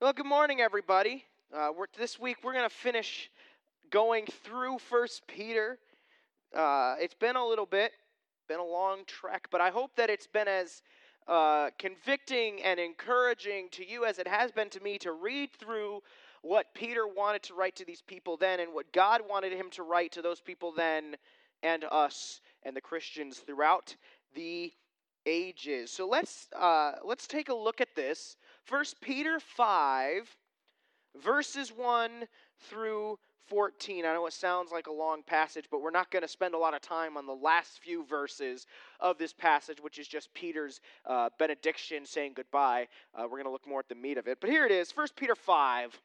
Well, good morning, everybody. Uh, this week we're going to finish going through First Peter. Uh, it's been a little bit, been a long trek, but I hope that it's been as uh, convicting and encouraging to you as it has been to me to read through what Peter wanted to write to these people then and what God wanted him to write to those people then and us and the Christians throughout the ages. So let's uh, let's take a look at this. First Peter five, verses one through 14. I know it sounds like a long passage, but we're not going to spend a lot of time on the last few verses of this passage, which is just Peter's uh, benediction saying goodbye. Uh, we're going to look more at the meat of it. But here it is 1 Peter 5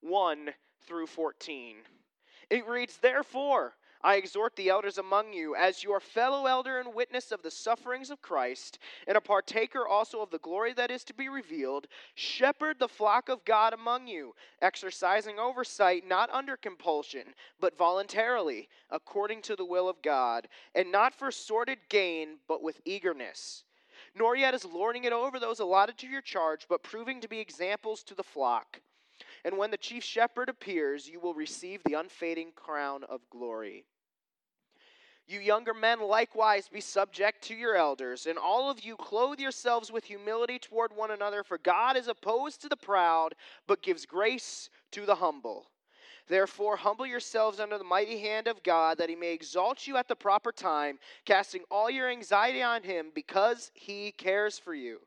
1 through 14. It reads, Therefore, I exhort the elders among you, as your fellow elder and witness of the sufferings of Christ, and a partaker also of the glory that is to be revealed, shepherd the flock of God among you, exercising oversight not under compulsion, but voluntarily, according to the will of God, and not for sordid gain, but with eagerness. Nor yet as lording it over those allotted to your charge, but proving to be examples to the flock. And when the chief shepherd appears, you will receive the unfading crown of glory. You younger men likewise be subject to your elders, and all of you clothe yourselves with humility toward one another, for God is opposed to the proud, but gives grace to the humble. Therefore, humble yourselves under the mighty hand of God, that he may exalt you at the proper time, casting all your anxiety on him, because he cares for you.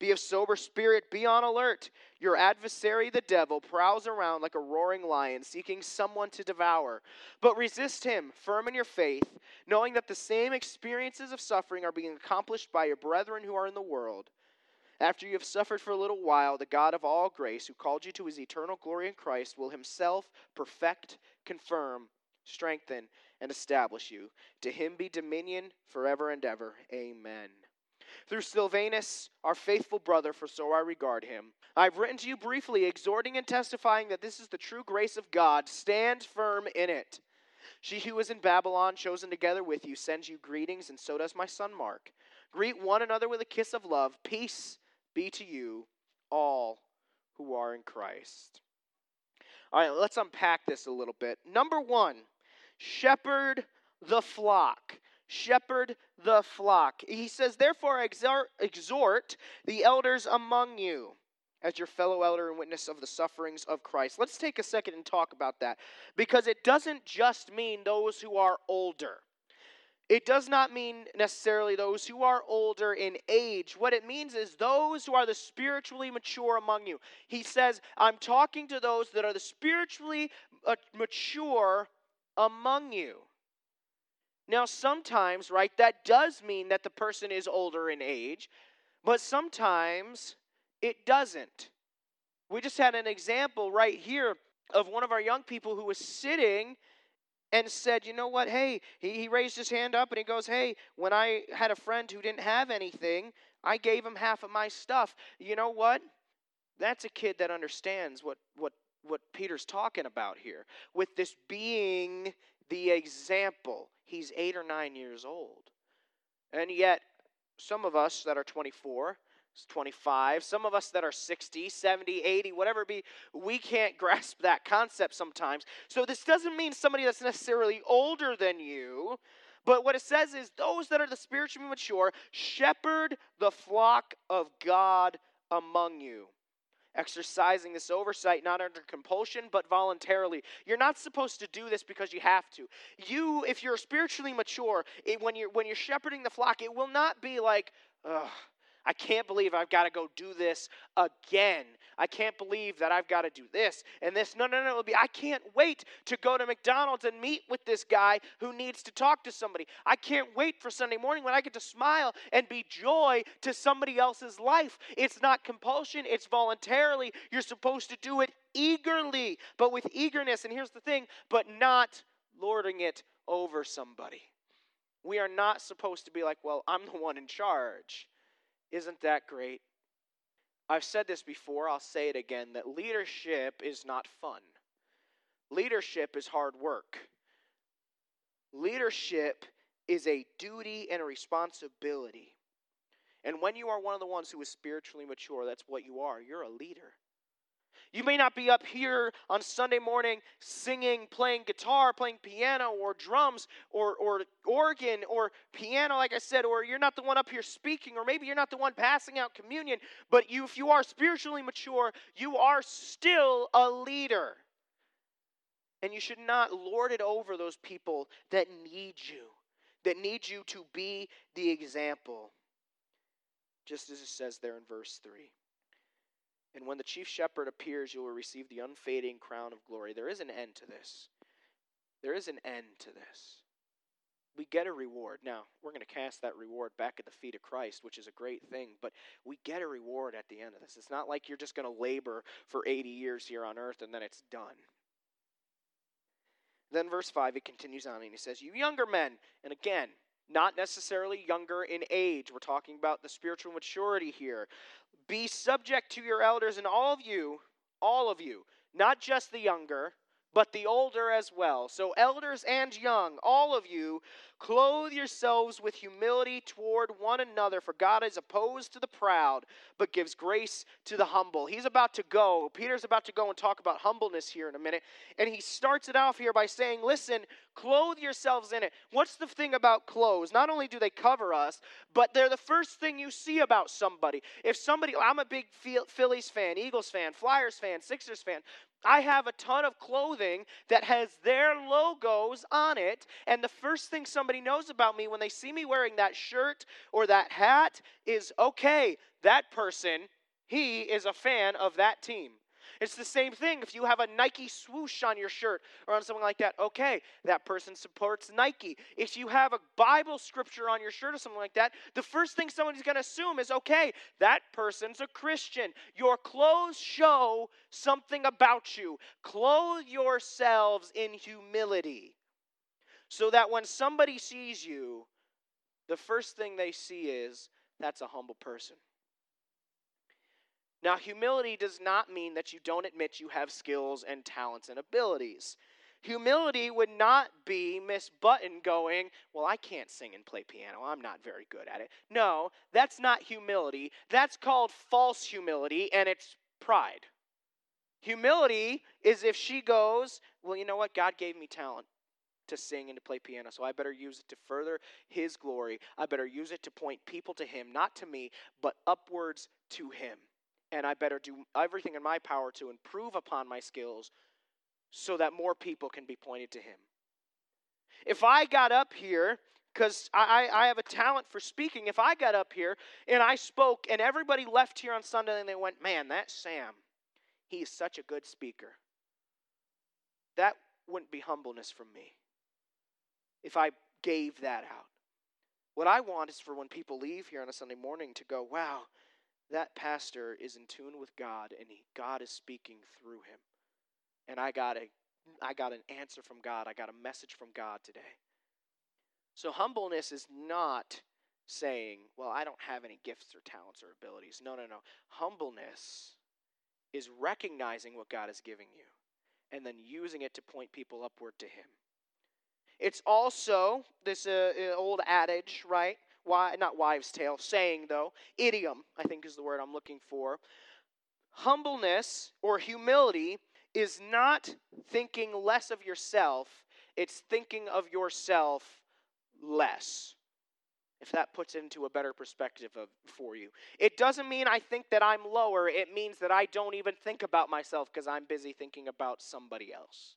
Be of sober spirit, be on alert. Your adversary, the devil, prowls around like a roaring lion, seeking someone to devour. But resist him, firm in your faith, knowing that the same experiences of suffering are being accomplished by your brethren who are in the world. After you have suffered for a little while, the God of all grace, who called you to his eternal glory in Christ, will himself perfect, confirm, strengthen, and establish you. To him be dominion forever and ever. Amen through Silvanus, our faithful brother, for so I regard him. I've written to you briefly, exhorting and testifying that this is the true grace of God. Stand firm in it. She who is in Babylon, chosen together with you, sends you greetings, and so does my son Mark. Greet one another with a kiss of love. Peace be to you, all who are in Christ. All right, let's unpack this a little bit. Number one, shepherd the flock shepherd the flock. He says, Therefore, exhort, exhort the elders among you as your fellow elder and witness of the sufferings of Christ. Let's take a second and talk about that because it doesn't just mean those who are older. It does not mean necessarily those who are older in age. What it means is those who are the spiritually mature among you. He says, I'm talking to those that are the spiritually uh, mature among you. Now, sometimes, right, that does mean that the person is older in age, but sometimes it doesn't. We just had an example right here of one of our young people who was sitting and said, You know what? Hey, he, he raised his hand up and he goes, Hey, when I had a friend who didn't have anything, I gave him half of my stuff. You know what? That's a kid that understands what, what, what Peter's talking about here with this being the example. He's eight or nine years old. And yet, some of us that are 24, 25, some of us that are 60, 70, 80, whatever it be, we can't grasp that concept sometimes. So this doesn't mean somebody that's necessarily older than you, but what it says is those that are the spiritually mature shepherd the flock of God among you exercising this oversight not under compulsion but voluntarily. You're not supposed to do this because you have to. You if you're spiritually mature it, when you're when you're shepherding the flock it will not be like Ugh, I can't believe I've got to go do this again. I can't believe that I've got to do this and this. No, no, no. It'll be, I can't wait to go to McDonald's and meet with this guy who needs to talk to somebody. I can't wait for Sunday morning when I get to smile and be joy to somebody else's life. It's not compulsion, it's voluntarily. You're supposed to do it eagerly, but with eagerness. And here's the thing, but not lording it over somebody. We are not supposed to be like, well, I'm the one in charge. Isn't that great? I've said this before, I'll say it again that leadership is not fun. Leadership is hard work. Leadership is a duty and a responsibility. And when you are one of the ones who is spiritually mature, that's what you are. You're a leader. You may not be up here on Sunday morning singing, playing guitar, playing piano or drums or, or organ or piano, like I said, or you're not the one up here speaking, or maybe you're not the one passing out communion, but you, if you are spiritually mature, you are still a leader. And you should not lord it over those people that need you, that need you to be the example. Just as it says there in verse 3. And when the chief shepherd appears, you will receive the unfading crown of glory. There is an end to this. There is an end to this. We get a reward. Now, we're going to cast that reward back at the feet of Christ, which is a great thing, but we get a reward at the end of this. It's not like you're just going to labor for 80 years here on earth and then it's done. Then, verse 5, he continues on and he says, You younger men, and again, not necessarily younger in age. We're talking about the spiritual maturity here. Be subject to your elders, and all of you, all of you, not just the younger, but the older as well. So, elders and young, all of you, clothe yourselves with humility toward one another, for God is opposed to the proud, but gives grace to the humble. He's about to go. Peter's about to go and talk about humbleness here in a minute. And he starts it off here by saying, Listen, clothe yourselves in it. What's the thing about clothes? Not only do they cover us, but they're the first thing you see about somebody. If somebody, I'm a big Phillies fan, Eagles fan, Flyers fan, Sixers fan. I have a ton of clothing that has their logos on it, and the first thing somebody knows about me when they see me wearing that shirt or that hat is okay, that person, he is a fan of that team. It's the same thing if you have a Nike swoosh on your shirt or on something like that. Okay, that person supports Nike. If you have a Bible scripture on your shirt or something like that, the first thing somebody's going to assume is okay, that person's a Christian. Your clothes show something about you. Clothe yourselves in humility so that when somebody sees you, the first thing they see is that's a humble person. Now, humility does not mean that you don't admit you have skills and talents and abilities. Humility would not be Miss Button going, Well, I can't sing and play piano. I'm not very good at it. No, that's not humility. That's called false humility, and it's pride. Humility is if she goes, Well, you know what? God gave me talent to sing and to play piano, so I better use it to further His glory. I better use it to point people to Him, not to me, but upwards to Him and I better do everything in my power to improve upon my skills so that more people can be pointed to Him. If I got up here, because I, I have a talent for speaking, if I got up here and I spoke and everybody left here on Sunday and they went, man, that Sam, he is such a good speaker. That wouldn't be humbleness from me if I gave that out. What I want is for when people leave here on a Sunday morning to go, wow, that pastor is in tune with God and he, God is speaking through him. And I got a I got an answer from God. I got a message from God today. So humbleness is not saying, well, I don't have any gifts or talents or abilities. No, no, no. Humbleness is recognizing what God is giving you and then using it to point people upward to him. It's also this uh, old adage, right? Why not wives' tale, saying though, idiom, I think is the word I'm looking for. Humbleness or humility is not thinking less of yourself, it's thinking of yourself less. If that puts it into a better perspective of, for you, it doesn't mean I think that I'm lower. It means that I don't even think about myself because I'm busy thinking about somebody else.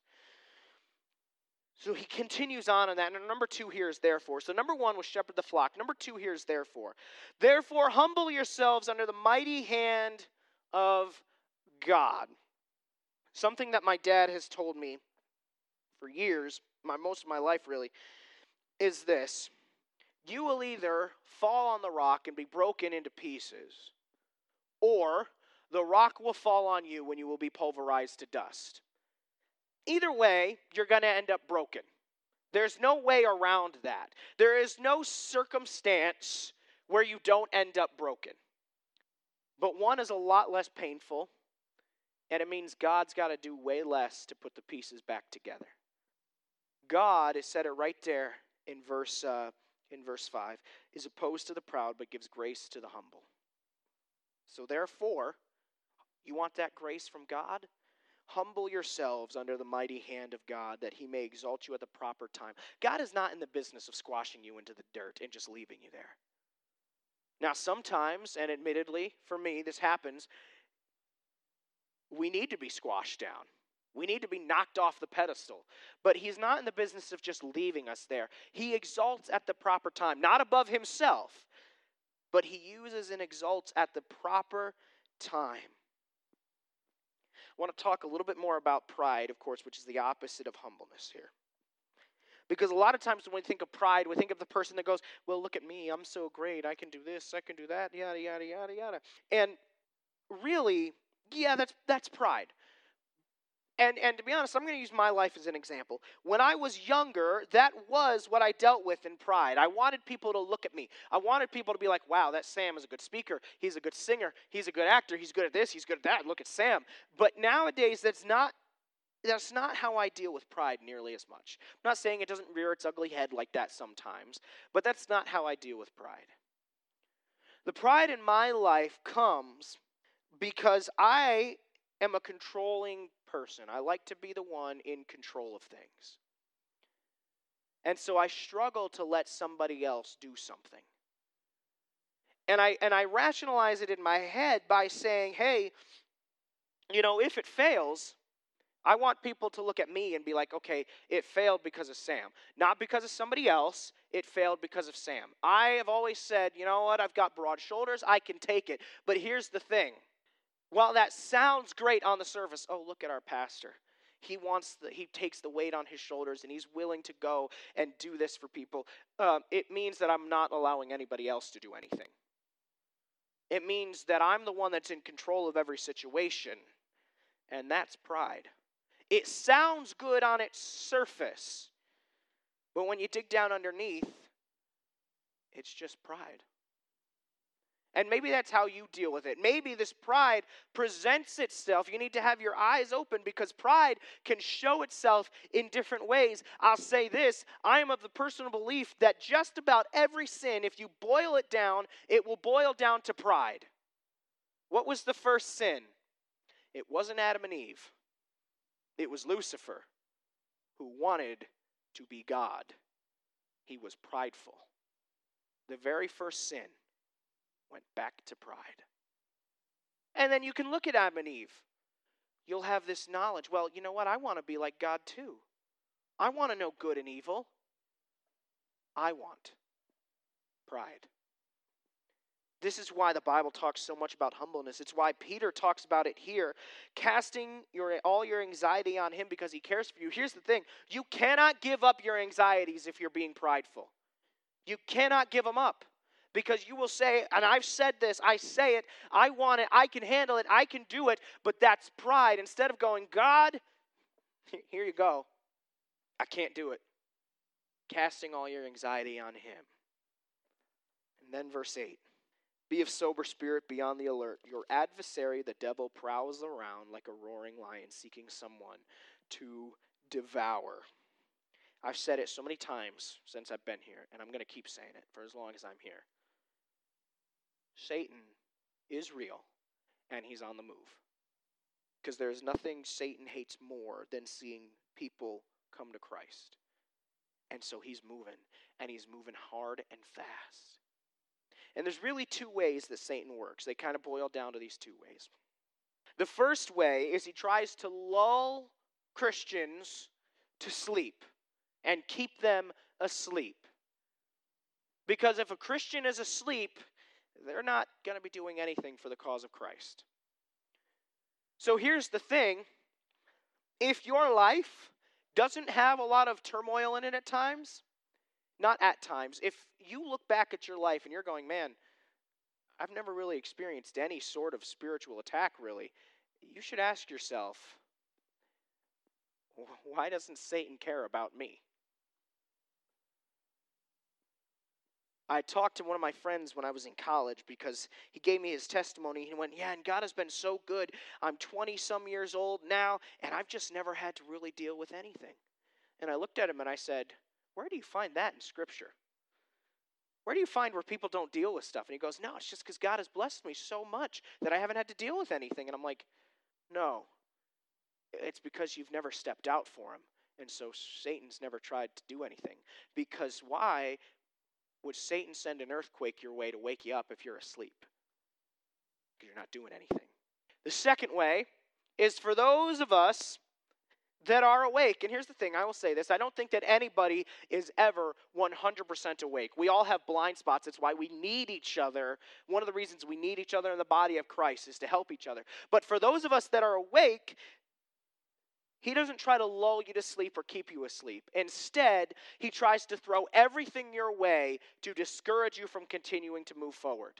So he continues on in that. And number two here is therefore. So number one was shepherd the flock. Number two here is therefore. Therefore, humble yourselves under the mighty hand of God. Something that my dad has told me for years, my most of my life really, is this. You will either fall on the rock and be broken into pieces, or the rock will fall on you when you will be pulverized to dust. Either way, you're going to end up broken. There's no way around that. There is no circumstance where you don't end up broken. But one is a lot less painful, and it means God's got to do way less to put the pieces back together. God has said it right there in verse uh, in verse five is opposed to the proud, but gives grace to the humble. So therefore, You want that grace from God? Humble yourselves under the mighty hand of God that he may exalt you at the proper time. God is not in the business of squashing you into the dirt and just leaving you there. Now, sometimes, and admittedly, for me, this happens, we need to be squashed down. We need to be knocked off the pedestal. But he's not in the business of just leaving us there. He exalts at the proper time, not above himself, but he uses and exalts at the proper time. I want to talk a little bit more about pride, of course, which is the opposite of humbleness here. Because a lot of times when we think of pride, we think of the person that goes, Well, look at me, I'm so great, I can do this, I can do that, yada, yada, yada, yada. And really, yeah, that's, that's pride. And, and to be honest, I'm going to use my life as an example. When I was younger, that was what I dealt with in pride. I wanted people to look at me. I wanted people to be like, wow, that Sam is a good speaker. He's a good singer. He's a good actor. He's good at this. He's good at that. Look at Sam. But nowadays, that's not that's not how I deal with pride nearly as much. I'm not saying it doesn't rear its ugly head like that sometimes, but that's not how I deal with pride. The pride in my life comes because I am a controlling person. I like to be the one in control of things. And so I struggle to let somebody else do something. And I and I rationalize it in my head by saying, "Hey, you know, if it fails, I want people to look at me and be like, okay, it failed because of Sam. Not because of somebody else, it failed because of Sam. I have always said, you know what, I've got broad shoulders, I can take it. But here's the thing while that sounds great on the surface, oh, look at our pastor. He wants the, he takes the weight on his shoulders and he's willing to go and do this for people. Um, it means that I'm not allowing anybody else to do anything. It means that I'm the one that's in control of every situation, and that's pride. It sounds good on its surface, but when you dig down underneath, it's just pride. And maybe that's how you deal with it. Maybe this pride presents itself. You need to have your eyes open because pride can show itself in different ways. I'll say this I am of the personal belief that just about every sin, if you boil it down, it will boil down to pride. What was the first sin? It wasn't Adam and Eve, it was Lucifer who wanted to be God. He was prideful. The very first sin went back to pride. And then you can look at Adam and Eve. You'll have this knowledge. Well, you know what? I want to be like God too. I want to know good and evil. I want pride. This is why the Bible talks so much about humbleness. It's why Peter talks about it here, casting your all your anxiety on him because he cares for you. Here's the thing, you cannot give up your anxieties if you're being prideful. You cannot give them up because you will say, and I've said this, I say it, I want it, I can handle it, I can do it, but that's pride. Instead of going, God, here you go, I can't do it. Casting all your anxiety on Him. And then verse 8 Be of sober spirit, be on the alert. Your adversary, the devil, prowls around like a roaring lion seeking someone to devour. I've said it so many times since I've been here, and I'm going to keep saying it for as long as I'm here. Satan is real and he's on the move. Because there's nothing Satan hates more than seeing people come to Christ. And so he's moving, and he's moving hard and fast. And there's really two ways that Satan works. They kind of boil down to these two ways. The first way is he tries to lull Christians to sleep and keep them asleep. Because if a Christian is asleep, they're not going to be doing anything for the cause of Christ. So here's the thing if your life doesn't have a lot of turmoil in it at times, not at times, if you look back at your life and you're going, man, I've never really experienced any sort of spiritual attack, really, you should ask yourself, why doesn't Satan care about me? I talked to one of my friends when I was in college because he gave me his testimony. He went, Yeah, and God has been so good. I'm 20 some years old now, and I've just never had to really deal with anything. And I looked at him and I said, Where do you find that in Scripture? Where do you find where people don't deal with stuff? And he goes, No, it's just because God has blessed me so much that I haven't had to deal with anything. And I'm like, No. It's because you've never stepped out for him. And so Satan's never tried to do anything. Because why would Satan send an earthquake your way to wake you up if you're asleep? Because you're not doing anything. The second way is for those of us that are awake. And here's the thing I will say this I don't think that anybody is ever 100% awake. We all have blind spots. It's why we need each other. One of the reasons we need each other in the body of Christ is to help each other. But for those of us that are awake, he doesn't try to lull you to sleep or keep you asleep. Instead, he tries to throw everything your way to discourage you from continuing to move forward.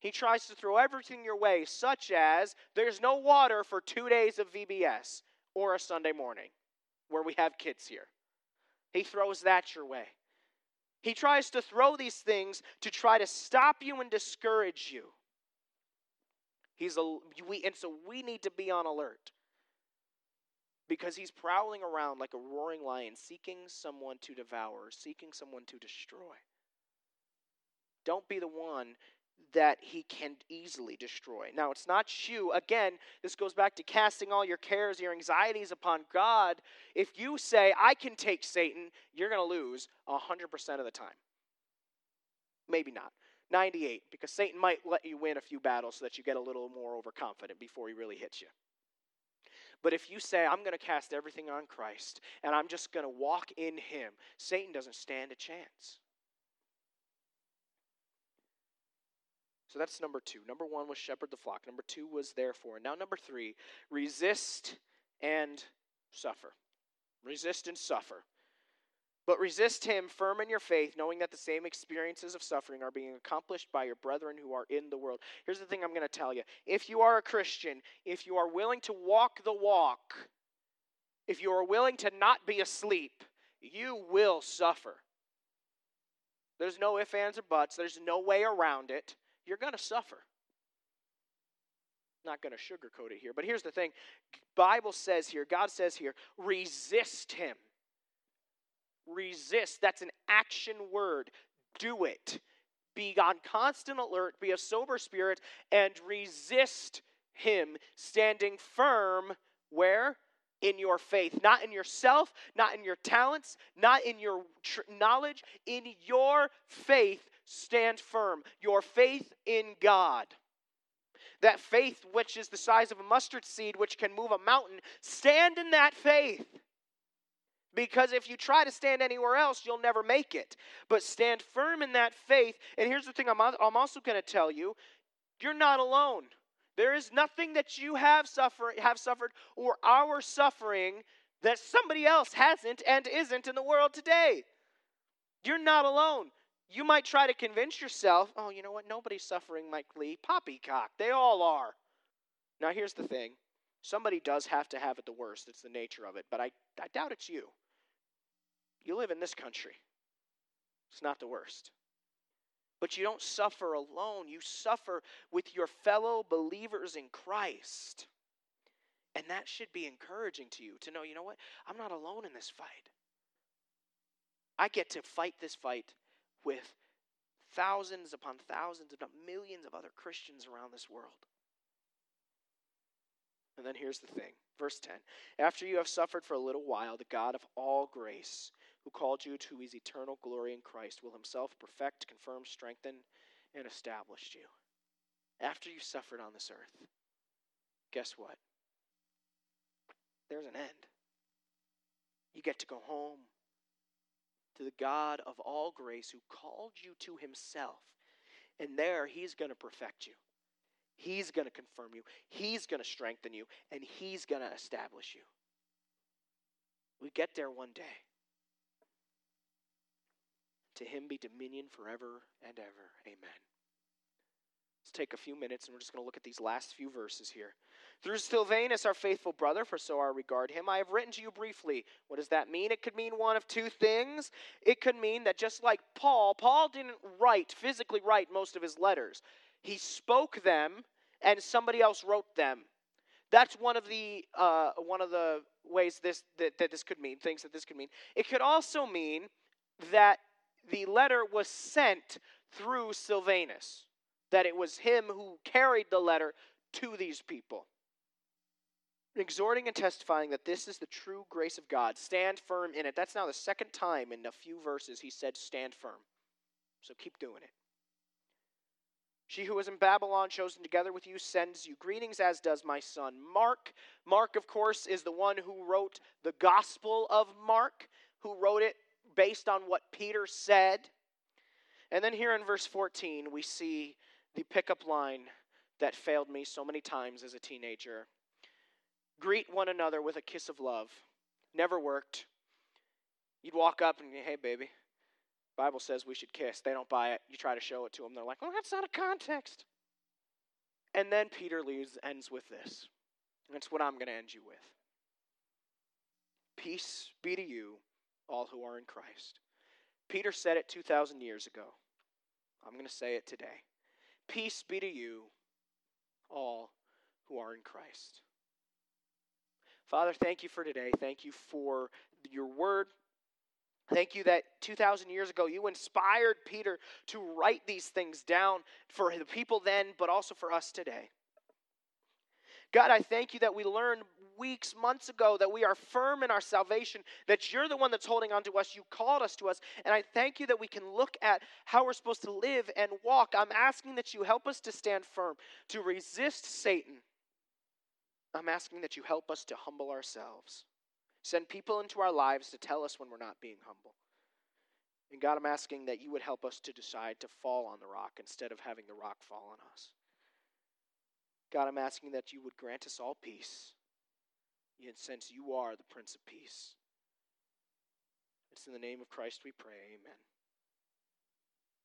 He tries to throw everything your way, such as there's no water for two days of VBS or a Sunday morning where we have kids here. He throws that your way. He tries to throw these things to try to stop you and discourage you. He's a, we, and so we need to be on alert because he's prowling around like a roaring lion, seeking someone to devour, seeking someone to destroy. Don't be the one that he can easily destroy. Now, it's not you. Again, this goes back to casting all your cares, your anxieties upon God. If you say, I can take Satan, you're going to lose 100% of the time. Maybe not. 98, because Satan might let you win a few battles so that you get a little more overconfident before he really hits you. But if you say, I'm going to cast everything on Christ and I'm just going to walk in him, Satan doesn't stand a chance. So that's number two. Number one was shepherd the flock. Number two was therefore. Now, number three, resist and suffer. Resist and suffer. But resist him firm in your faith, knowing that the same experiences of suffering are being accomplished by your brethren who are in the world. Here's the thing I'm going to tell you. If you are a Christian, if you are willing to walk the walk, if you are willing to not be asleep, you will suffer. There's no ifs, ands, or buts. There's no way around it you're going to suffer. Not going to sugarcoat it here, but here's the thing. Bible says here, God says here, resist him. Resist. That's an action word. Do it. Be on constant alert, be a sober spirit, and resist him, standing firm where? In your faith. Not in yourself, not in your talents, not in your tr- knowledge, in your faith stand firm. Your faith in God. That faith, which is the size of a mustard seed, which can move a mountain, stand in that faith. Because if you try to stand anywhere else, you'll never make it. But stand firm in that faith. And here's the thing I'm, also going to tell you you're not alone. There is nothing that you have, suffer, have suffered or our suffering that somebody else hasn't and isn't in the world today. You're not alone. You might try to convince yourself, oh, you know what? Nobody's suffering like Lee. Poppycock. They all are. Now, here's the thing somebody does have to have it the worst. It's the nature of it. But I, I doubt it's you. You live in this country, it's not the worst. But you don't suffer alone, you suffer with your fellow believers in Christ. And that should be encouraging to you to know, you know what? I'm not alone in this fight. I get to fight this fight with thousands upon thousands, if not millions of other Christians around this world. And then here's the thing. Verse 10 After you have suffered for a little while, the God of all grace, who called you to his eternal glory in Christ, will himself perfect, confirm, strengthen, and establish you. After you suffered on this earth, guess what? There's an end. You get to go home to the God of all grace who called you to himself. And there, he's going to perfect you. He's going to confirm you. He's going to strengthen you. And he's going to establish you. We get there one day. To him be dominion forever and ever. Amen. Let's take a few minutes and we're just going to look at these last few verses here. Through Silvanus, our faithful brother, for so I regard him, I have written to you briefly. What does that mean? It could mean one of two things. It could mean that just like Paul, Paul didn't write, physically write most of his letters. He spoke them and somebody else wrote them. That's one of the uh, one of the ways this that, that this could mean, things that this could mean. It could also mean that the letter was sent through Silvanus, that it was him who carried the letter to these people. Exhorting and testifying that this is the true grace of God. Stand firm in it. That's now the second time in a few verses he said, Stand firm. So keep doing it. She who was in Babylon, chosen together with you, sends you greetings, as does my son Mark. Mark, of course, is the one who wrote the Gospel of Mark, who wrote it based on what Peter said. And then here in verse 14, we see the pickup line that failed me so many times as a teenager. Greet one another with a kiss of love. Never worked. You'd walk up and, hey, baby, Bible says we should kiss. They don't buy it. You try to show it to them. They're like, well, that's out of context. And then Peter leaves, ends with this. And That's what I'm going to end you with. Peace be to you, all who are in Christ. Peter said it 2,000 years ago. I'm going to say it today. Peace be to you, all who are in Christ. Father, thank you for today. Thank you for your word. Thank you that 2,000 years ago you inspired Peter to write these things down for the people then, but also for us today. God, I thank you that we learned weeks, months ago that we are firm in our salvation, that you're the one that's holding on to us. You called us to us. And I thank you that we can look at how we're supposed to live and walk. I'm asking that you help us to stand firm, to resist Satan. I'm asking that you help us to humble ourselves. Send people into our lives to tell us when we're not being humble. And God, I'm asking that you would help us to decide to fall on the rock instead of having the rock fall on us. God, I'm asking that you would grant us all peace, yet since you are the Prince of Peace. It's in the name of Christ we pray. Amen.